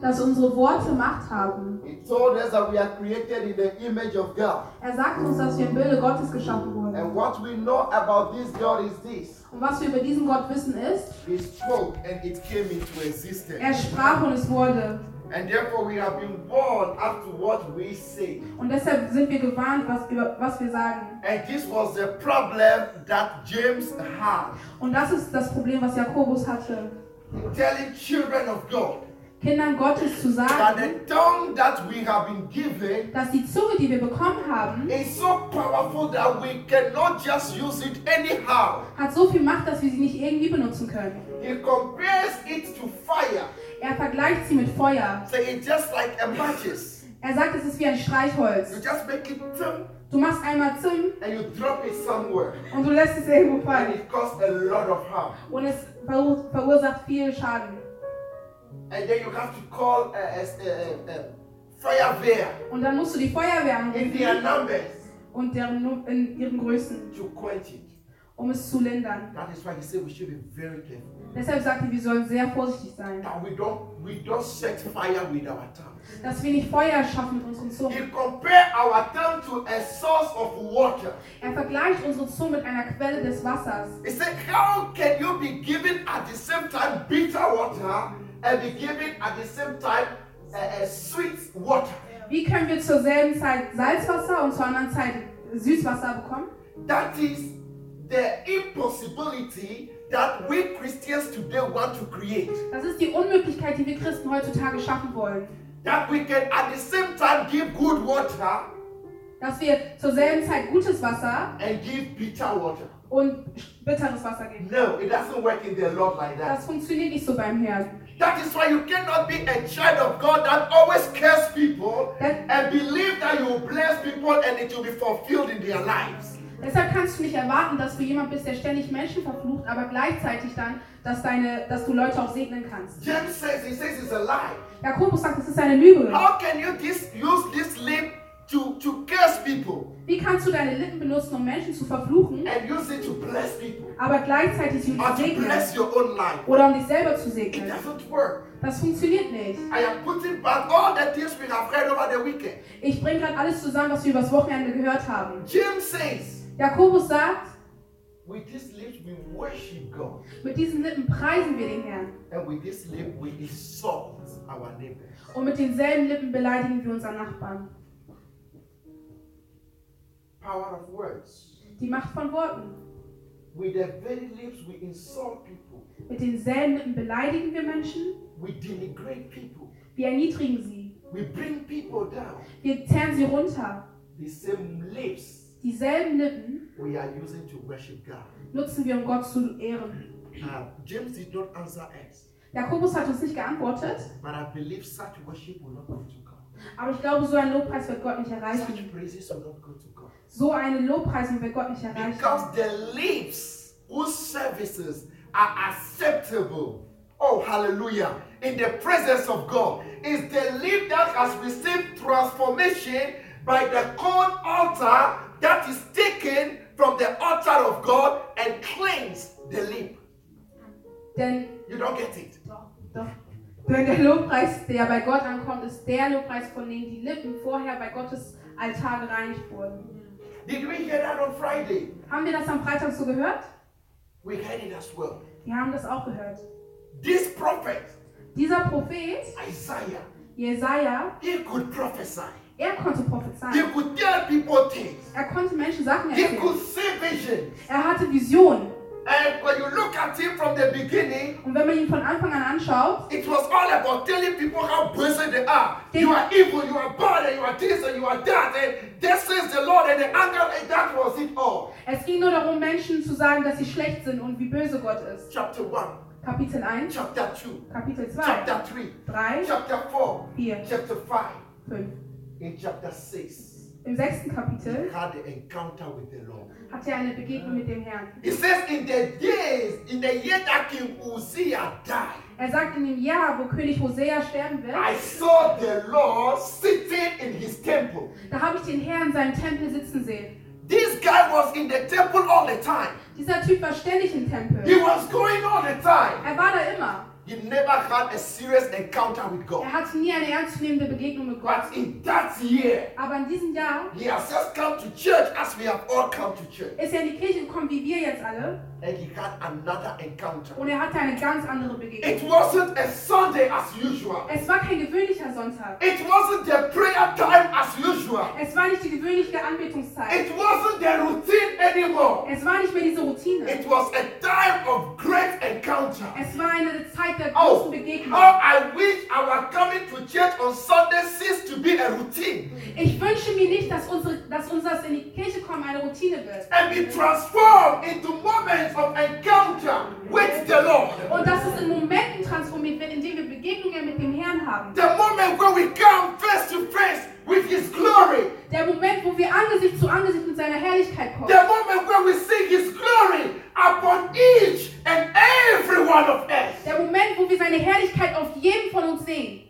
dass unsere Worte Macht haben. He told us that we are created in the image of God. Er sagt uns, dass wir im Bilde Gottes geschaffen wurden. And what we know about this God is this. Und was wir über diesen Gott wissen ist, He spoke and it came into existence. er sprach und es wurde. And therefore we have been born up to what we say. Und deshalb sind wir gewarnt, was, über, was wir sagen. And this was the problem that James had. Und das ist das Problem, was Jakobus hatte. Telling children of God Kindern Gottes zu that sagen, the tongue that we have been given dass die Zunge, die wir bekommen haben, is so powerful that we cannot just use it anyhow. hat so viel Macht, dass wir sie nicht irgendwie benutzen können. He compares it to fire. Er vergleicht sie mit Feuer. So it's just like a matches. Er sagt, es ist wie ein You Streichholz. just make it tum Du machst einmal Zim and you drop it somewhere. und du lässt es irgendwo And fallen. it causes a lot of harm. Und es verur- verursacht viel Schaden. And then you have to call a, a, a, a Feuerwehr Und dann musst du die Feuerwehr in their numbers und deren, in ihren Größen, to quench it. um es zu lindern. That is why he said we should be very careful. Deshalb sagt er, wir sollen sehr vorsichtig sein. That we don't we don't set fire with our tongue. Dass wir nicht Feuer schaffen mit unseren He Zungen. compared our tongue to a source of water. Er vergleicht unsere Zunge mit einer Quelle des Wassers. He said, How can you be given at the same time bitter water and be given at the same time a, a sweet water? Wie können wir zur selben Zeit Salzwasser und zur anderen Zeit Süßwasser bekommen? That is the impossibility that we Christians today want to create. Das ist die Unmöglichkeit, die wir Christen heutzutage schaffen wollen. That we can at the same time give good water Dass wir zur selben Zeit gutes Wasser and give bitter water. und bitteres Wasser geben. No, it doesn't work in the Lord like that. Das funktioniert nicht so beim Herrn. That is why you cannot be a child of God that always cares people and believe that you will bless people and it will be fulfilled in their lives. Deshalb kannst du nicht erwarten, dass du jemand bist, der ständig Menschen verflucht, aber gleichzeitig dann, dass, deine, dass du Leute auch segnen kannst. James says, he says it's a lie. Jakobus sagt, es ist eine Lüge. How can you this, use this lip to, to curse people Wie kannst du deine Lippen benutzen, um Menschen zu verfluchen, and use it to bless people aber gleichzeitig sie or zu to segnen bless your own life? oder um dich selber zu It segnen? doesn't work. Das funktioniert nicht. I am putting back all the things we have heard over the weekend. Ich bringe gerade alles zusammen, was wir übers Wochenende gehört haben. James says, Jakobus sagt, with these lips we worship God, mit diesen Lippen preisen wir den Herrn and with this lip we insult our neighbors. und mit denselben Lippen beleidigen wir unseren Nachbarn. Power of words. Die Macht von Worten. With the very lips we insult people. Mit denselben Lippen beleidigen wir Menschen, We denigrate people. wir erniedrigen sie, We bring people down. wir zerren sie runter. The same lips Dieselben Lippen we are using to worship God. nutzen wir, um Gott zu ehren. Uh, James did not answer us, Jakobus hat uns nicht geantwortet, but I believe such worship will not go to God. aber ich glaube, so ein Lobpreis wird Gott nicht Such erreichen. praises will not go to God. So eine Lobpreisung wird Gott nicht erreichen. Because the lips whose services are acceptable. Oh, hallelujah. In the presence of God is the lip that has received transformation by the cold altar that is taken from the altar of God and cleans the lip. Denn, You don't get it. doch, doch. Denn der Lobpreis, der bei Gott ankommt, ist der Lobpreis, von dem die Lippen vorher bei Gottes Altar gereinigt wurden. Did we hear that on Friday? Haben wir das am Freitag so gehört? We heard it as well. Wir haben das auch gehört. This prophet, Dieser Prophet, Isaiah, Jesaja, he could prophesy. er konnte He prophezeien. could tell people things. Er konnte Menschen Sachen He erzählen. could see visions. Er hatte Visionen. And when you look at him from the beginning, Und wenn man ihn von Anfang an anschaut, it was all about telling people how blessed they are. You are evil, you are bad, and you are this, and you are that. And this says the Lord, and the anger, and that was it all. es ging nur darum, Menschen zu sagen, dass sie schlecht sind und wie böse Gott ist. Chapter 1, Kapitel 1, chapter 2, Kapitel 2, chapter 3, 3, chapter 4, 4, chapter 5. 5. In chapter 6, Im sechsten he Kapitel had the encounter with the Lord. Hat er eine Begegnung mit dem Herrn. He says, in the days, in the year that King Uzziah died, Er sagt in dem Jahr, wo König Hosea sterben wird, I saw the Lord sitting in his temple. da habe ich den Herrn in seinem Tempel sitzen sehen. This guy was in the temple all the time. Dieser Typ war ständig im He Tempel. was going all the time. Er war da immer. He never had a serious encounter with God. Er hatte nie eine ernstzunehmende Begegnung mit Gott. But in that year, Aber in diesem Jahr he has just come to church as we have all come to church. ist er in die Kirche gekommen, wie wir jetzt alle. And he had another encounter. Und er hatte eine ganz andere Begegnung. It wasn't a Sunday as usual. Es war kein gewöhnlicher Sonntag. It wasn't the prayer time as usual. Es war nicht die gewöhnliche Anbetungszeit. It wasn't the routine anymore. Es war nicht mehr diese Routine. It was a time of great encounter. Es war eine Zeit der Oh, großen Begegnung. how I wish our coming to church on Sunday ceased to be a routine Ich wünsche mir nicht, dass, unsere, dass unser in die Kirche kommen eine Routine wird. and be transformed into moments of encounter with the Lord. Und dass es in Momenten transformiert wird, in denen wir Begegnungen mit dem Herrn haben. The moment when we come face to face with His glory. Der Moment, wo wir Angesicht zu Angesicht mit seiner Herrlichkeit kommen. The moment when we see His glory upon seine Herrlichkeit auf jedem von uns sehen.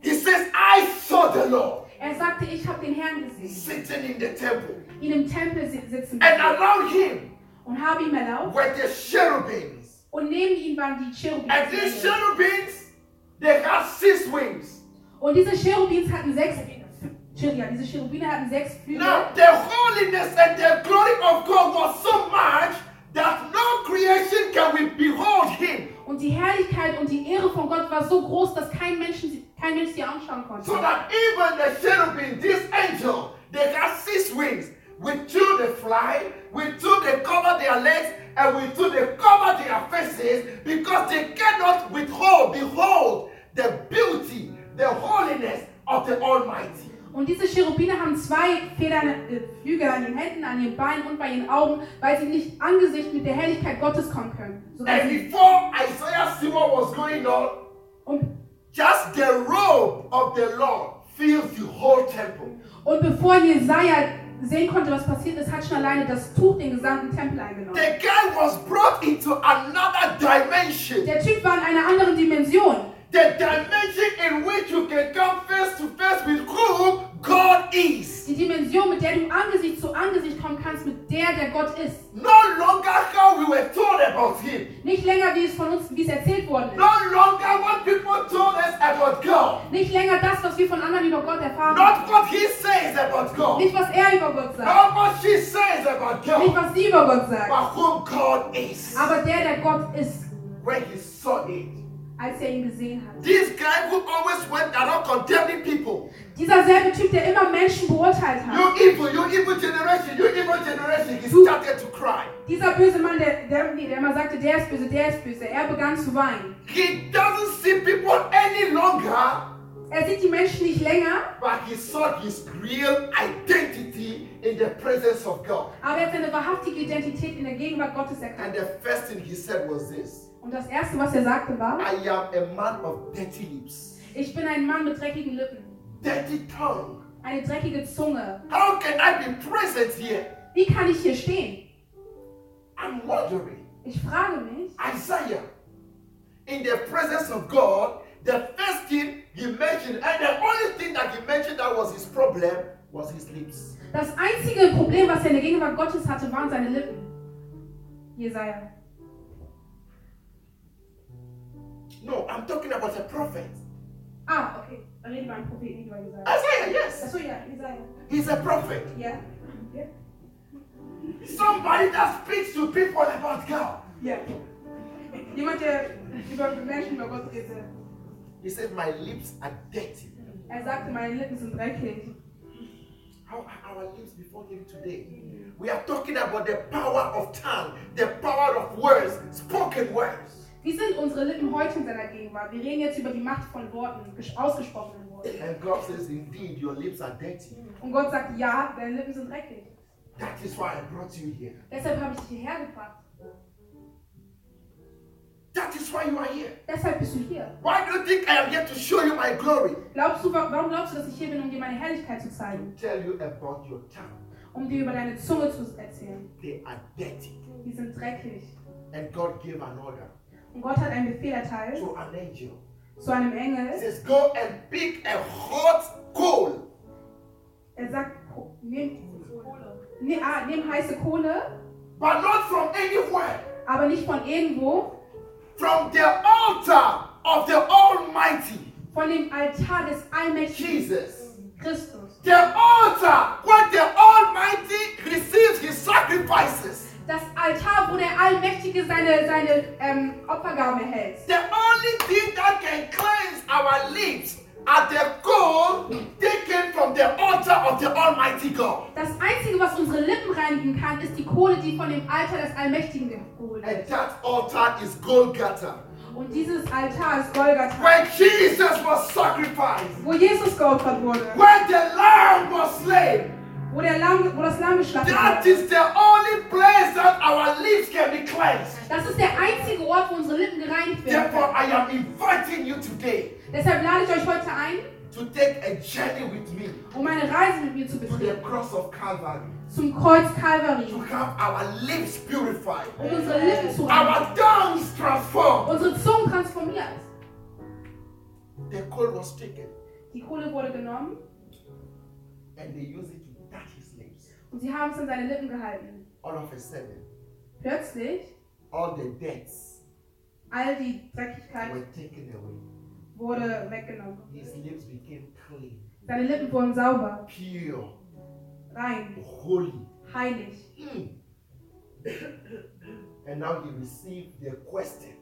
He says, I saw the Lord Er sagte, ich habe den Herrn gesehen. sitting in the temple, Ihn im Tempel si- sitzen and around Him Und habe ihm erlaubt. were the cherubims. Und neben ihm waren die Cherubins. And these cherubims, they had six wings. Und diese Cherubins hatten sechs. Ja, diese Cherubine hatten sechs Flügel. Now, the holiness and the glory of God was so much that no creation can we behold Him. Und die Herrlichkeit und die Ehre von Gott war so groß, dass kein Mensch, kein Mensch sie anschauen konnte. So that even the cherubim, this angel, they got six wings. With two they fly, with two they cover their legs, and with two they cover their faces, because they cannot withhold, behold the beauty, the holiness of the Almighty. Und diese Cherubine haben zwei Federn, äh, Flügel an den Händen, an ihren Beinen und bei ihren Augen, weil sie nicht angesicht mit der Herrlichkeit Gottes kommen können. Sogar And before Isaiah what was going on, und, just the robe of the Lord fills the whole temple. und bevor Jesaja sehen konnte, was passiert ist, hat schon alleine das Tuch den gesamten Tempel eingenommen. The guy was brought into another dimension. Der Typ war in einer anderen Dimension. The dimension in which you can come face to face with who God is. Die Dimension, mit der du Angesicht zu Angesicht kommen kannst, mit der der Gott ist. No longer how we were told about Him. Nicht länger, wie es von uns, wie es erzählt worden No ist. longer what people told us about God. Nicht länger das, was wir von anderen über Gott erfahren. Not what He says about God. Nicht, was er über Gott sagt. Not what she says about Nicht, God. was sie über Gott sagt. But who God is. Aber der, der Gott ist, When He saw it. Als er ihn gesehen hat. This guy who always went around condemning people. Dieser selbe Typ, der immer Menschen beurteilt hat. You evil, you evil generation, you evil generation. He started to cry. Dieser böse Mann, der, der, der immer sagte, der ist böse, der ist böse. Er begann zu weinen. He doesn't see people any longer, Er sieht die Menschen nicht länger, but he saw his real identity in the presence of God. aber er hat seine wahrhaftige Identität in der Gegenwart Gottes And the first thing he said was this Und das Erste, was er sagte, war, I am a man of dirty lips, ich bin ein Mann mit dreckigen Lippen, dirty tongue. eine dreckige Zunge. How can I be present here? Wie kann ich hier stehen? I'm wondering. Ich frage mich, Isaiah, in the presence of God, the first thing he mentioned, and the only thing that he mentioned that was his problem, was his lips. das einzige Problem, was er in der Gegenwart Gottes hatte, waren seine Lippen. Jesaja. No, I'm talking about a prophet. Ah, okay. Dann reden wir einen Propheten, nicht über Jesaja. Isaiah, yes. Achso, ja, Jesaja. He's a prophet. Yeah. Ja. Somebody that speaks to people about God. Yeah. Jemand, der über Menschen über Gott redet. He said, My lips are dirty. Er sagte, meine Lippen sind dreckig. How are our lips before Him today? We are talking about the power of tongue, the power of words, spoken words. Wie sind unsere Lippen heute in seiner Gegenwart? Wir reden jetzt über die Macht von Worten, ges- ausgesprochenen Worten. And God says, Indeed, your lips are dirty. Und Gott sagt, ja, deine Lippen sind dreckig. That is why I brought you here. Deshalb habe ich dich hierher gebracht. That is why you are here. Deshalb bist du hier. Why do you think I am here to show you my glory? Glaubst du, wa- warum glaubst du, dass ich hier bin, um dir meine Herrlichkeit zu zeigen? Tell you about your tongue. Um dir über deine Zunge zu erzählen. They are dirty. Die sind dreckig. And God gave an order Und Gott hat einen Befehl erteilt to an angel. zu einem He Engel. says, Go and pick a hot coal. Er sagt, nimm, ne, ah, nimm heiße Kohle, but not from anywhere. aber nicht von irgendwo, from the altar of the Almighty von dem Altar des allmächtigen Jesus. Christus. The altar where the Almighty receives his sacrifices. Das Altar, wo der Allmächtige seine, seine ähm, Opfergaben erhält. The only thing that can cleanse our lips are the gold taken from the altar of the Almighty God. Das Einzige, was unsere Lippen reinigen kann, ist die Kohle, die von dem Altar des Allmächtigen geholt And wird. that altar is Golgotha. Und dieses Altar ist Golgatha, When Jesus was sacrificed, wo Jesus geopfert wurde, when the Lamb was slain, wo, der Lamm, wo das Lamm geschlachtet that is the only place that our lips can be cleansed. Das ist der einzige Ort, wo unsere Lippen gereinigt werden. Therefore. I am inviting you today Deshalb lade ich euch heute ein, to take a journey with me um eine Reise mit mir zu to the betreten. cross of Calvary, Zum Kreuz to Kalvari. have our lips purified, Um unsere Lippen zu reinigen. our tongues transformed. Unsere Zunge transformiert. The coal was taken Die Kohle wurde genommen and they used it to touch his lips. und sie haben es an seine Lippen gehalten. All of a sudden, Plötzlich, all the debts all die Dreckigkeit were taken away. wurde weggenommen. His lips became clean, Seine Lippen wurden sauber, pure, rein, holy. heilig. Mm. and now he received the question.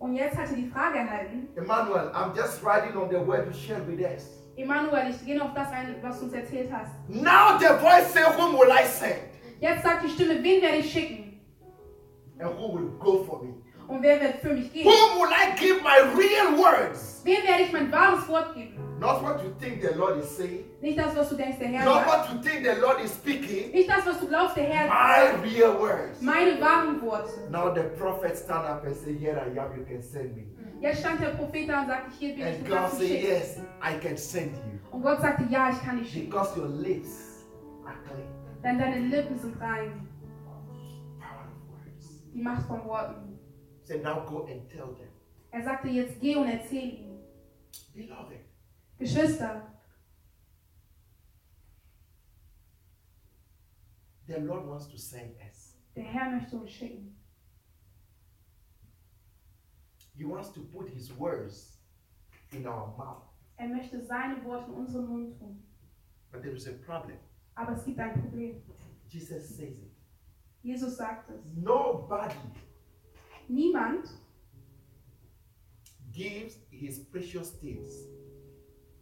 Und jetzt hat er die Frage erhalten, Emmanuel, I'm just riding on the word you shared with us. Emanuel, ich gehe auf das ein, was du uns erzählt hast. Now the voice say, Whom will I send? Jetzt sagt die Stimme, wen werde ich schicken? And who will go for me? Und wer wird für mich gehen? Whom will I give my real words? Wem werde ich mein wahres Wort geben? Not what you think the Lord is saying, Nicht das, was du denkst, der Herr not sagt. what you think the Lord is speaking, Nicht das, was du glaubst, der Herr my sagt. real words. Meine wahren Worte. Now the prophet stand up and say, Here I am, you can send me. Jetzt stand der Prophet da und sagte, hier bin ich, And du God kannst mich said, schicken. Yes, I can send you. Und Gott sagte, ja, ich kann dich schicken. Because your lips are clean. Denn deine Lippen sind rein. Power of words. Die Macht von Worten. Say, now go and tell them. Er sagte, jetzt geh und erzähl ihnen. Beloved, Geschwister, the Lord wants to send us. der Herr möchte uns schicken. He wants to put his words in our mouth. Er möchte seine Worte in unseren Mund tun. But there is a problem. Aber es gibt ein Problem. Jesus says it. Jesus sagt es. Nobody Niemand gives his precious things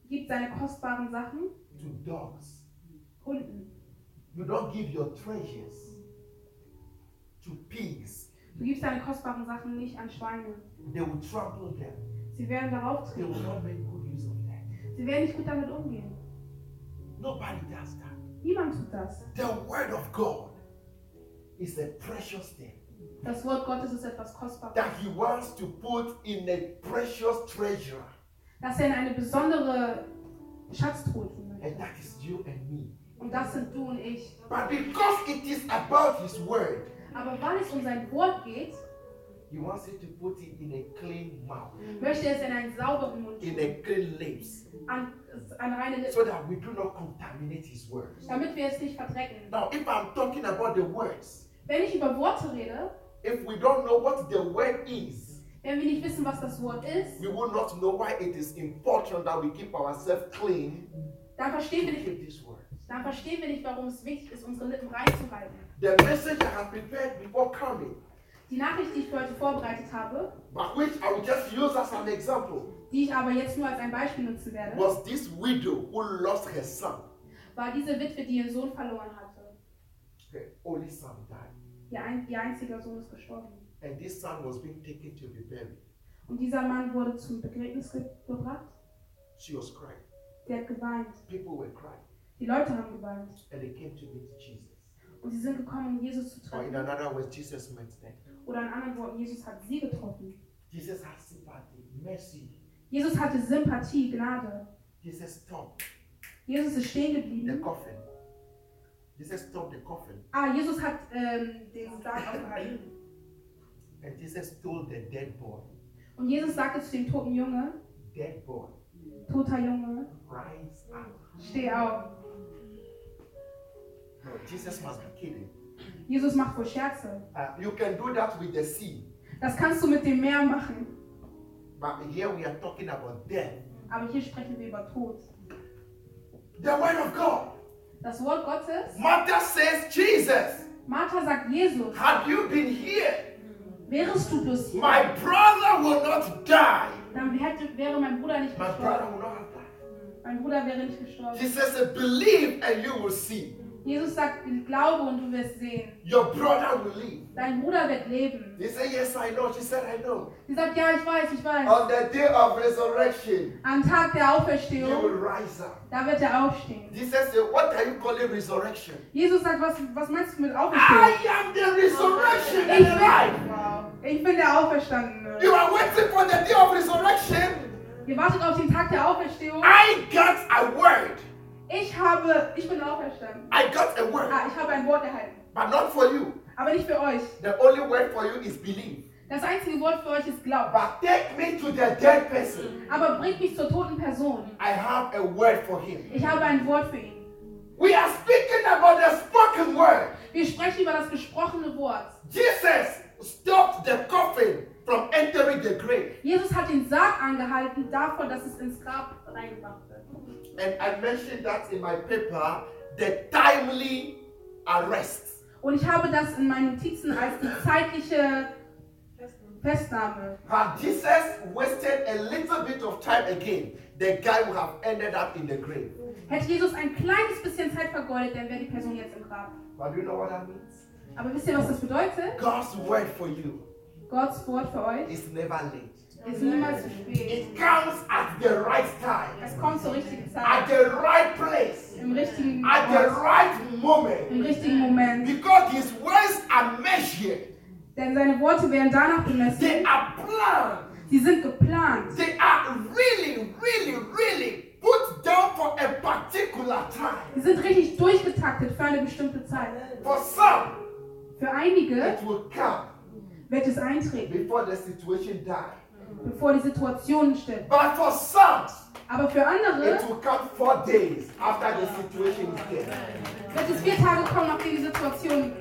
gibt seine kostbaren Sachen to dogs. Hunden. You don't give your treasures to pigs. Du gibst deine kostbaren Sachen nicht an Schweine. They will trample them. Sie werden darauf They will treten. not make good use of that. Sie werden nicht gut damit umgehen. Nobody does that. Niemand tut das. The word of God is a precious thing Das Wort Gottes ist etwas Kostbares. that he wants to put in a precious treasure. Das er in eine besondere Schatztruhe tun möchte. And that is you and me. Und das sind du und ich. But because it is about his word, Aber weil es um sein Wort geht, he wants it to put it in a clean mouth, möchte er es in einen sauberen Mund in a clean lips, An, an reine Lippen. so that we do not contaminate his words. Damit wir es nicht verdrecken. Now, if I'm talking about the words, Wenn ich über Worte rede, if we don't know what the word is, wenn wir nicht wissen, was das Wort ist, we will not know why it is important that we keep ourselves clean dann verstehen wir nicht, dann verstehen wir nicht, warum es wichtig ist, unsere Lippen reinzuhalten. The message I have prepared before coming, Die Nachricht, die ich für heute vorbereitet habe, but which I will just use as an example, die ich aber jetzt nur als ein Beispiel nutzen werde, was this widow who lost her son. war diese Witwe, die ihren Sohn verloren hatte. Her only son died. Ihr, ein, ihr einziger Sohn ist gestorben. And this son was being taken to be buried. Und dieser Mann wurde zum Begräbnis ge gebracht. She was crying. Der hat geweint. People were crying. Die Leute haben geweint. And they came to meet Jesus. Und sie sind gekommen, um Jesus zu Or in treffen. another words, Jesus met them. Oder in anderen Worten, Jesus hat sie getroffen. Jesus had sympathy, mercy. Jesus hatte Sympathie, Gnade. Jesus stopped Jesus ist stehen the geblieben. coffin. Jesus stopped the coffin. Ah, Jesus hat ähm, den Sarg aufgehalten. And Jesus told the dead boy, Und Jesus sagte zu dem toten Junge, Dead boy, toter Junge, rise up. steh auf. No, Jesus must be kidding. Jesus macht wohl Scherze. Uh, you can do that with the sea. Das kannst du mit dem Meer machen. But here we are talking about death. Aber hier sprechen wir über Tod. The word of God. Das Wort Gottes. Martha says, Jesus, Martha sagt Jesus, had you been here, wärest du bloß hier, my brother will not die. dann hätte, wäre mein Bruder nicht My brother will not died. Mein Bruder wäre nicht gestorben. Jesus said, believe and you will see. Jesus sagt, glaube und du wirst sehen. Your brother will live. Dein Bruder wird leben. He said, yes, I know. She said, I know. Sie sagt, ja, ich weiß, ich weiß. On the day of resurrection, Am Tag der you Auferstehung, will rise up. da wird er aufstehen. Jesus said, what are you calling resurrection? Jesus sagt, was, was meinst du mit Auferstehung? I am the resurrection and Ich the life. bin, ich bin der Auferstandene. You are waiting for the day of resurrection. Ihr wartet auf den Tag der Auferstehung. I. Ich habe, ich bin auferstanden. I got a word. Ah, ich habe ein Wort erhalten. But not for you. Aber nicht für euch. The only word for you is believe. Das einzige Wort für euch ist Glauben. But take me to the dead person. Aber bringt mich zur toten Person. I have a word for him. Ich habe ein Wort für ihn. We are speaking about the spoken word. Wir sprechen über das gesprochene Wort. Jesus stopped the coffin from entering the grave. Jesus hat den Sarg angehalten davon, dass es ins Grab reingebracht wird. And I mentioned that in my paper the timely arrest. Und ich habe das in meinen Notizen als die zeitliche Festnahme. Had Jesus wasted a little bit of time again, the guy would have ended up in the grave. Hätte Jesus ein kleines bisschen Zeit vergeudet, dann wäre die Person jetzt im Grab. But do you know what that means? Aber wisst ihr, was das bedeutet? God's word for you Gottes Wort für euch is never late. ist niemals zu spät. It comes at the right time, zur richtigen at Zeit, the right place, im richtigen at the right moment. im richtigen Moment. Because his words are measured, Denn seine Worte werden danach they bemessen. are planned, Sie sind geplant. they are really, really, really put down for a particular time. Sie sind richtig durchgetaktet für eine bestimmte Zeit. For some, Für einige it will come wird es eintreten, before the situation dies. bevor die Situation stimmt. But for some, Aber für andere it will come four days after the situation is there. wird es vier Tage kommen, nachdem die Situation.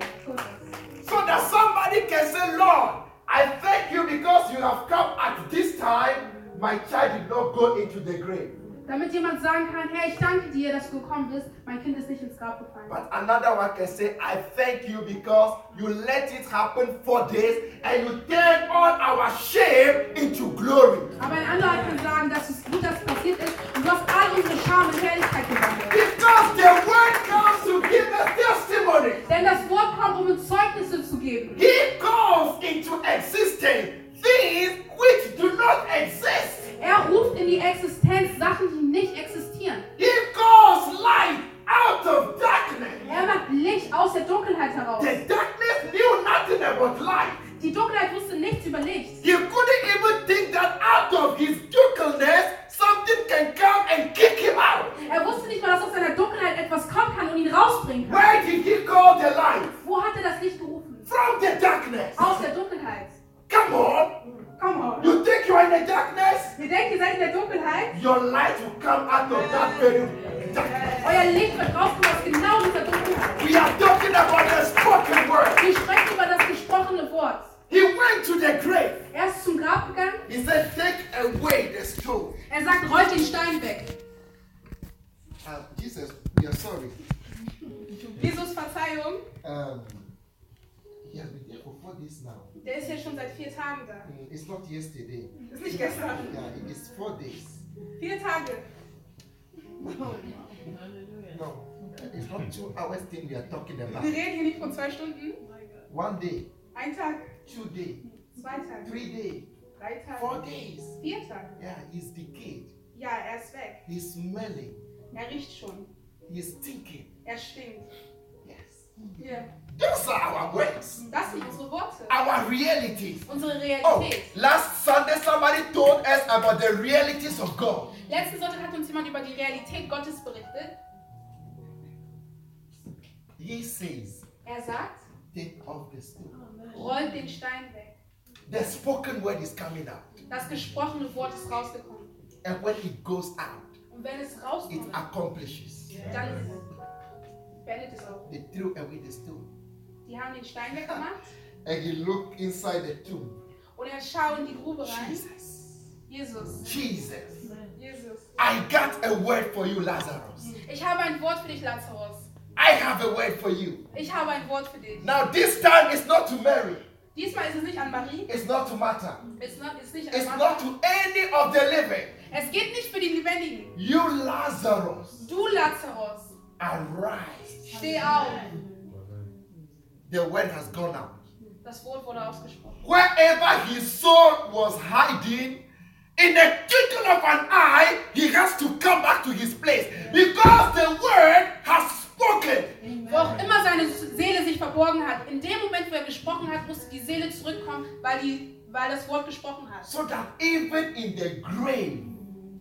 So that somebody can say, Lord, I thank you because you have come at this time. My child did not go into the grave. Damit jemand sagen kann, Herr, ich danke dir, dass du gekommen bist. Mein Kind ist nicht ins Grab gefallen. But another one can say, I thank you because you let it happen four days and you turn all our shame into glory. Aber ein anderer kann sagen, dass es gut, the stone. Er sagt, rollt den Stein weg. Uh, Jesus, we are sorry. Jesus, Verzeihung. Um, he has been there for four days now. Der ist ja schon seit vier Tagen da. Mm, It's not yesterday. Ist nicht gestern. Yeah, it is four days. Vier Tage. No, uh, it's not two hours thing we are talking about. Wir reden hier nicht von zwei Stunden. One day, Ein Tag, two days, zwei Tage, three days, drei four days. vier Tage. Yeah, he's decayed. Ja, er ist weg. He's smelling. Er riecht schon. He's stinking. Er stinkt. Yes. Yeah. Those are our words, Das sind unsere Worte. our realities. Unsere Oh, last Sunday somebody told us about the realities of God. Letzten Sonntag hat uns jemand über die Realität Gottes berichtet. He says, Er sagt, Take off the stone. rollt den Stein weg. The spoken word is coming out. Das gesprochene Wort ist rausgekommen. And when it goes out, Und wenn es it rauskommt, accomplishes. dann beendet es auch. They threw away the stone. Die haben den Stein weggemacht And he looked inside the tomb. Und er schaut in die Grube rein. Jesus. Jesus. Jesus. Jesus. I got a word for you, Lazarus. Ich habe ein Wort für dich, Lazarus. I have a word for you. Ich habe ein Wort für dich. Now, this time is not to Mary, Diesmal ist es nicht an Marie. it's not to Martha, Es ist nicht- ist nicht an it's not to any of the living. Es geht nicht für die Lebendigen. You, Lazarus, Du, Lazarus, arise. steh auf. The word has gone out. Das Wort wurde ausgesprochen. Wherever his soul was hiding, in the twinkle of an eye, he has to come back to his place because the word has Wo auch immer seine Seele sich verborgen hat, in dem Moment, wo er gesprochen hat, musste die Seele zurückkommen, weil, die, weil das Wort gesprochen hat. So that even in the grave,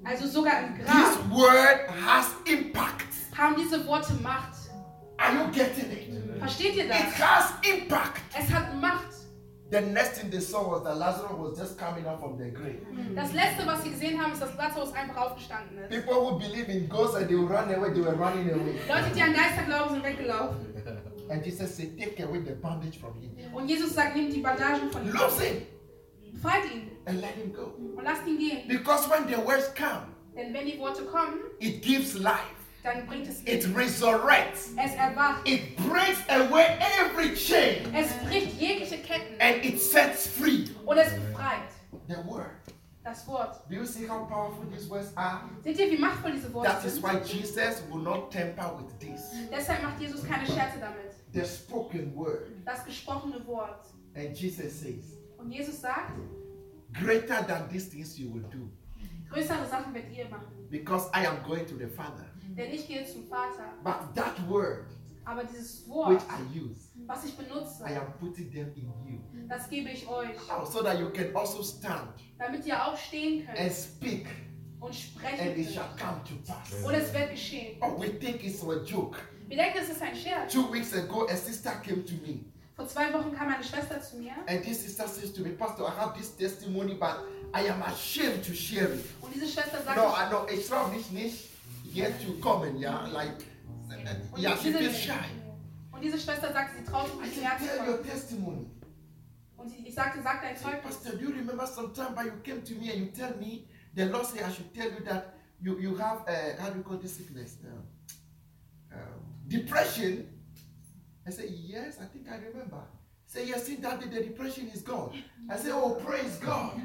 Also sogar im this Grab word has impact. haben diese Worte Macht. Are you getting it? Versteht ihr It das? has impact. Es hat Macht. The next thing they saw was that Lazarus was just coming out from the grave. Mhm. Das letzte, was sie gesehen haben, ist, dass Lazarus einfach aufgestanden ist. People who believe in ghosts and they will run away, they were running away. Leute, die an Geister glauben, sind weggelaufen. And Jesus said, Take away the bandage from him. Und Jesus sagt, nimm die Bandagen von ihm. Lose him Befreit ihn and let him go. und lasst ihn gehen. Because when the words come, Denn wenn die Worte kommen, it gives life, dann bringt es it resurrects, it breaks away every chain, Es bricht jegliche Ketten. and it sets free. Und es befreit. The word. Das Wort. Do you see how powerful these words are? Seht ihr, wie machtvoll diese Worte That is sind? why Jesus will not tamper with this. Deshalb macht Jesus keine Scherze damit. The spoken word. Das gesprochene Wort. And Jesus says, Und Jesus sagt, Greater than these things you will do, größere Sachen werdet ihr machen. because I am going to the Father. Denn ich gehe zum Vater. But that word Aber dieses which Wort, I use, was ich benutze, I am putting them in you. das gebe ich euch. How? So that you can also stand Damit ihr aufstehen and könnt speak, und and sprechen it shall come to pass. Und es wird geschehen. Oh, we think it's a joke. Wir denken, es ist ein Scherz. Two weeks ago, a sister came to me, Vor zwei Wochen kam eine Schwester zu mir and this sister says to me, Pastor, I have this testimony, but I am ashamed to share it. und diese Schwester sagt, No, I know it's not nicht, nicht yet to come, and yeah, like, und, yeah, she diese, feels shy. und diese Schwester sagt, sie traut sich I nicht said, näher tell your testimony. Und sie, ich sagte, sag dein Zeugnis. Pastor, do you remember sometime but you came to me and you tell me the Lord said I should tell you that you, you have uh, how do you call this sickness? Um, depression. I said, Yes, I think I remember. Say, yes, see that the depression is gone. I said, Oh, praise God.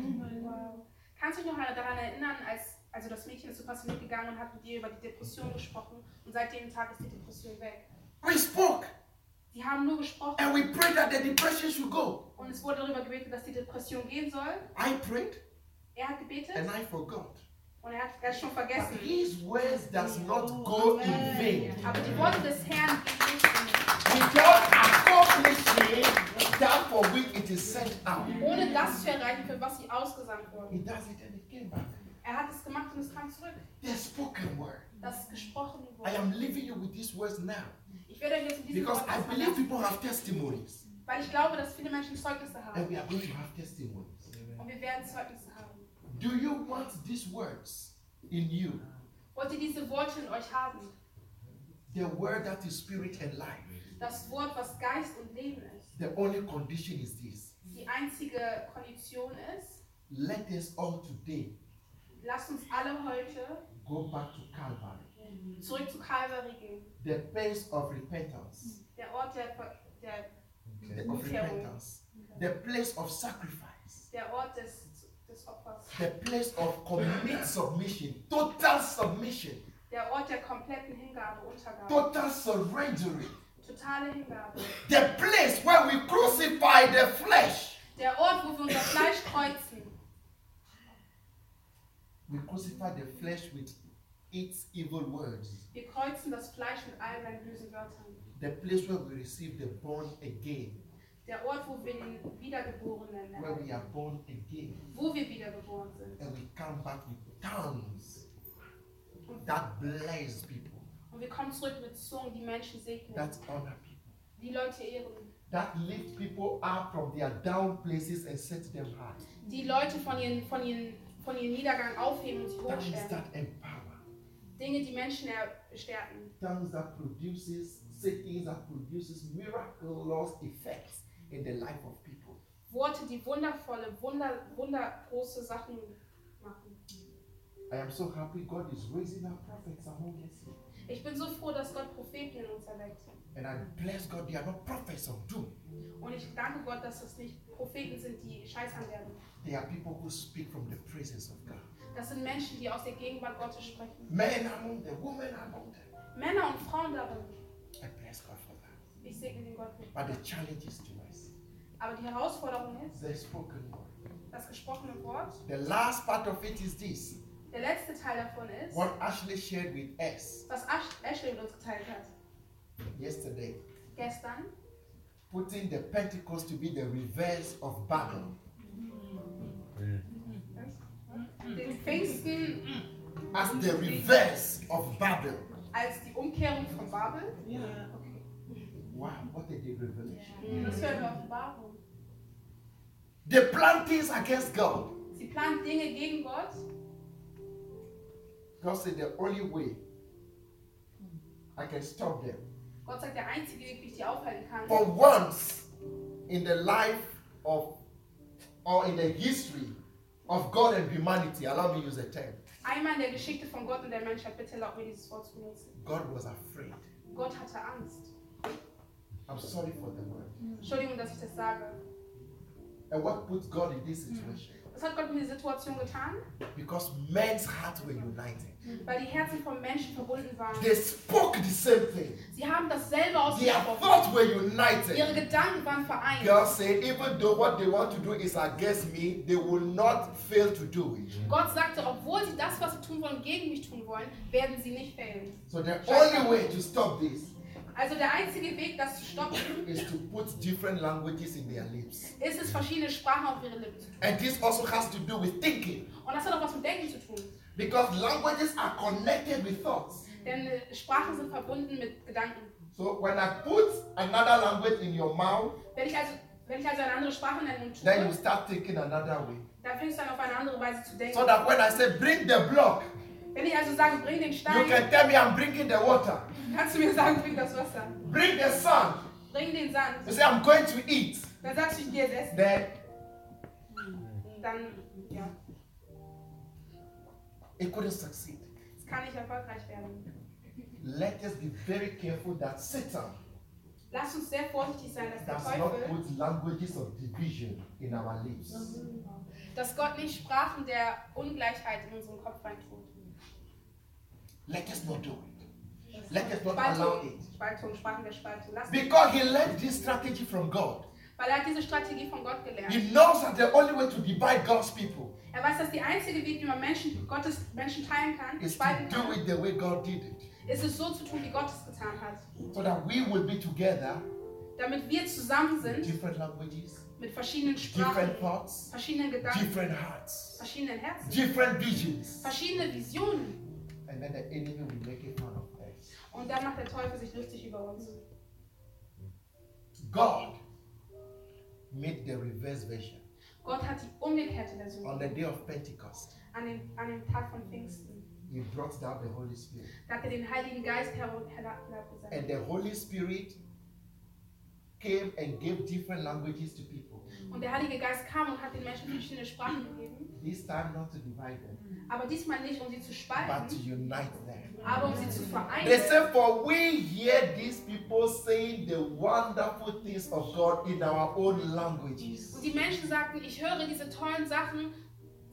Kannst du dich noch mal daran erinnern, als also das Mädchen ist zu Pastor gegangen und hat mit dir über die Depression gesprochen und seit dem Tag ist die Depression weg. We spoke Sie haben nur gesprochen and we prayed that the depression should go. und es wurde darüber gebetet, dass die Depression gehen soll. I prayed Er hat gebetet and I forgot. und er hat es schon But vergessen. his words does not go in vain. Aber die Worte des Herrn gehen nicht in Without accomplishing that for which it is sent out. ohne das zu erreichen, für was sie ausgesandt wurden. He does it and it came back. Er hat es gemacht und es kam zurück. The spoken word. Das gesprochene I Wort. am leaving you with these words now Ich werde euch jetzt in diesem because Wort I believe people have testimonies weil ich glaube, dass viele Menschen Zeugnisse and haben. we are going to have testimonies. Und wir werden Zeugnisse haben. Do you want these words in you? Wollt ihr diese Worte in euch haben? The word that is spirit and life. Das Wort, was Geist und Leben ist. The only condition is this. Die einzige Kondition ist, let us all today lasst uns alle heute go back to Calvary, zurück zu Calvary gehen. the place of repentance, Der Ort der, Ver- der, the, of repentance, the place of sacrifice, der Ort des, des Opfers. the place of complete submission, total submission, Der Ort der kompletten Hingabe, Untergabe. total surrendering. Totale Hingabe. The place where we crucify the flesh. Der Ort, wo wir unser Fleisch kreuzen. We crucify the flesh with its evil words. Wir kreuzen das Fleisch mit all seinen bösen Wörtern. The place where we receive the born again, Der Ort, wo wir den Wiedergeborenen where we are born again, Wo wir wiedergeboren sind. and we come back with tongues that bless people, Und wir kommen zurück mit Zungen, die Menschen segnen. that honor people, Die Leute ehren. that lift people up from their down places and set them high. Die Leute von ihren, von ihren, von ihren Niedergang aufheben und sie hochstellen. that empower, Dinge, die Menschen stärken. tongues that produces, things that produces miraculous effects in the life of people. Worte, die wundervolle, wunder, wundergroße Sachen machen. I am so happy God is raising up prophets among us. Ich bin so froh, dass Gott Propheten in uns erweckt. And I bless God, they are not prophets of doom. Und ich danke Gott, dass es nicht Propheten sind, die scheitern werden. They are people who speak from the presence of God. Das sind Menschen, die aus der Gegenwart Gottes sprechen. Men among them, women among them. Männer und Frauen darin. I bless God for that. Ich segne den Gott mit. But the challenge is to us. Aber die Herausforderung ist, The spoken word. das gesprochene Wort. The last part of it is this. Der letzte Teil davon ist, What Ashley shared with us was Ash Ashley mit uns geteilt hat. yesterday. Gestern, Putting the Pentecost to be the reverse of Babel. den Pfingsten As the reverse of Babel. als die Umkehrung von Babel. Yeah. Okay. Wow, what a day revelation. Das für eine Offenbarung. They plan things against God. Sie plant Dinge gegen Gott. God said the only way I can stop them. Gott sagt, der einzige Weg, wie ich die aufhalten kann, For once in the life of or in the history of God and humanity, allow me to use a term. einmal in der Geschichte von Gott und der Menschheit, bitte erlaubt mir dieses Wort zu benutzen. God was afraid. Gott hatte Angst. I'm sorry for the word. Entschuldigung, dass ich das sage. And what put God in this situation? Gott Situation getan? Because men's hearts were united. Weil die Herzen von Menschen verbunden waren. They spoke the same thing. Sie haben dasselbe Their ausgesprochen. thoughts were Ihre united. Gedanken waren vereint. God said, even though what they want to do is against me, they will not fail to do it. Gott sagte, obwohl sie das, was sie tun wollen, gegen mich tun wollen, werden sie nicht fehlen. So the only way to stop this Also der einzige Weg, das zu stoppen, is to put different languages in their lips. ist es, verschiedene Sprachen auf ihre Lippen zu tun. And this also has to do with thinking. Und das hat auch was mit Denken zu tun. Because languages are connected with thoughts. Denn äh, Sprachen sind verbunden mit Gedanken. So when I put another language in your mouth, Wenn ich also, wenn ich also eine andere Sprache in deinen Mund then you start thinking another way. dann fängst du an, auf eine andere Weise zu denken. So that when I say bring the block, Wenn ich also sage, bring den you Stein, can tell me I'm bringing the water. kannst du mir sagen, bring das Wasser. Bring the sun. Bring den You Sand. say I'm going to eat. Dann sagst du, ich gehe essen. Then Dann, ja, it couldn't succeed. es kann nicht erfolgreich werden. Let us be very careful that Satan Lass uns sehr vorsichtig sein, dass der does not Teufel, put languages of division in our lips. dass Gott nicht Sprachen der Ungleichheit in unseren Kopf reintut. Let us not do it. Let us not allow it. Spaltung, Sprachen der Spaltung. Lass Because he learned this strategy from God. Weil er hat diese Strategie von Gott gelernt. He knows that the only way to divide God's people Er weiß, dass die einzige Weg, wie man Menschen, Gottes Menschen teilen kann, is to spalten do kann, it the way God did it. ist es so zu tun, wie Gott es getan hat. So that we will be together Damit wir zusammen with sind different languages, mit verschiedenen different Sprachen, thoughts, verschiedenen Gedanken, different hearts, verschiedenen Herzen, different visions. verschiedene Visionen. And then the enemy will make fun of us. Und dann macht der Teufel sich lustig über uns. God made the reverse version Gott hat die umgekehrte Version on the day of Pentecost. an dem, an dem Tag von Pfingsten. He brought down the Holy Spirit. Da hat er den Heiligen Geist herab- herabgesandt. And the Holy Spirit came and gave different languages to people. Und der Heilige Geist kam und hat den Menschen verschiedene Sprachen gegeben. This time not to divide them, Aber diesmal nicht, um sie zu but to unite them. aber um sie zu They vereinen. say, For we hear these people saying the wonderful things of God in our own languages. Und die Menschen sagten, ich höre diese tollen Sachen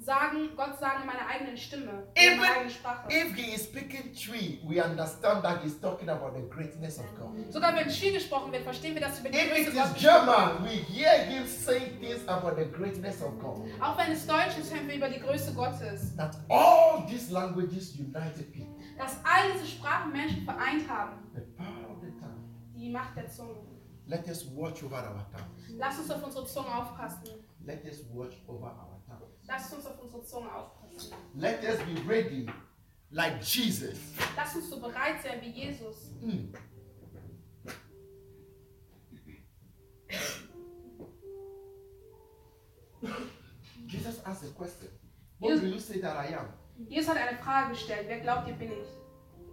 sagen, Gott sagen in meiner eigenen Stimme, in meiner eigenen Sprache. if he is speaking tree, we understand that he's talking about the greatness of God. Sogar wenn Twi gesprochen wird, verstehen wir, dass über die If Größe it is Gottes German, we hear him saying things about the greatness of God. Auch wenn es Deutsch ist, hören wir über die Größe Gottes. That all these languages united people. Dass all diese Sprachen Menschen vereint haben. The power of the tongue. Die Macht der Zunge. Let us watch over our tongue. Lass uns auf unsere Zunge aufpassen. Let us watch over our tongue. Lass uns auf unsere Zunge aufpassen. Let us be ready like Jesus. Lass uns so bereit sein wie Jesus. Mm. Jesus asked a question. What Yes. do you say that I am? Jesus hat eine Frage gestellt. Wer glaubt ihr bin ich?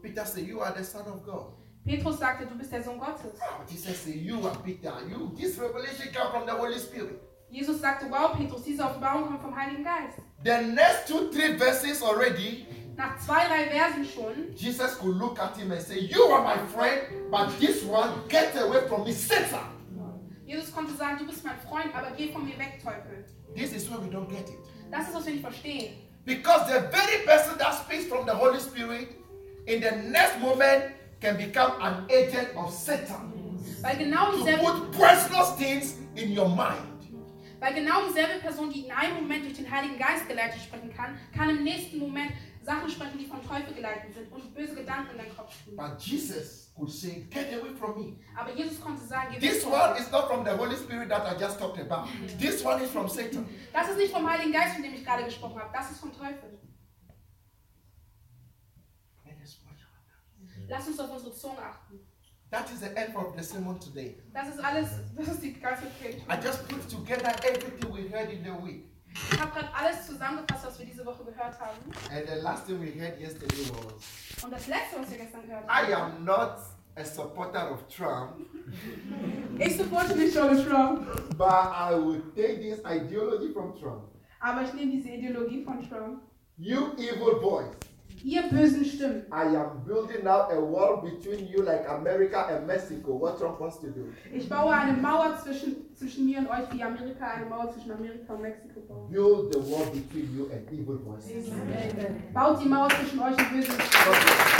Peter said, You are the Son of God. Petrus sagte, du bist der Sohn Gottes. Oh, Jesus said, You are Peter. You. This revelation came from the Holy Spirit. Jesus sagte, wow, Petrus, diese Offenbarung kommt vom Heiligen Geist. The next two, three verses already, Nach zwei, drei Versen schon Jesus could look at him and say, You are my friend, but this one, get away from me, Satan. Jesus konnte sagen, du bist mein Freund, aber geh von mir weg, Teufel. This is where we don't get it. Das ist, was wir nicht verstehen. Because the very person that speaks from the Holy Spirit in the next moment can become an agent of Satan Weil genau to put poisonous things in your mind. Weil genau dieselbe Person, die in einem Moment durch den Heiligen Geist geleitet sprechen kann, kann im nächsten Moment Sachen sprechen, die vom Teufel geleitet sind und böse Gedanken in deinen Kopf tun. But Jesus could say, Get away from me. Aber Jesus konnte sagen, geh This one is not from the Holy Spirit that I just talked about. This one is from Satan. Das ist nicht vom Heiligen Geist, von dem ich gerade gesprochen habe. Das ist vom Teufel. Lass uns auf unsere Zunge achten. That is the end of the sermon today. Das ist alles, das ist die ganze Predigt. I just put together everything we heard in the week. Ich habe gerade alles zusammengefasst, was wir diese Woche gehört haben. Um, and the last thing we heard yesterday was Und das letzte, was wir gestern gehört haben. I am not a supporter of Trump, Ich supporte nicht Donald Trump. but I will take this ideology from Trump. Aber ich nehme diese Ideologie von Trump. You evil boys, Ihr bösen Stimmen. I am building now a wall between you like America and Mexico. What Trump wants to do. Ich baue eine Mauer zwischen, zwischen mir und euch, wie Amerika eine Mauer zwischen Amerika und Mexiko baut. Build the wall between you and evil boys. Baut die Mauer zwischen euch und bösen Stimmen.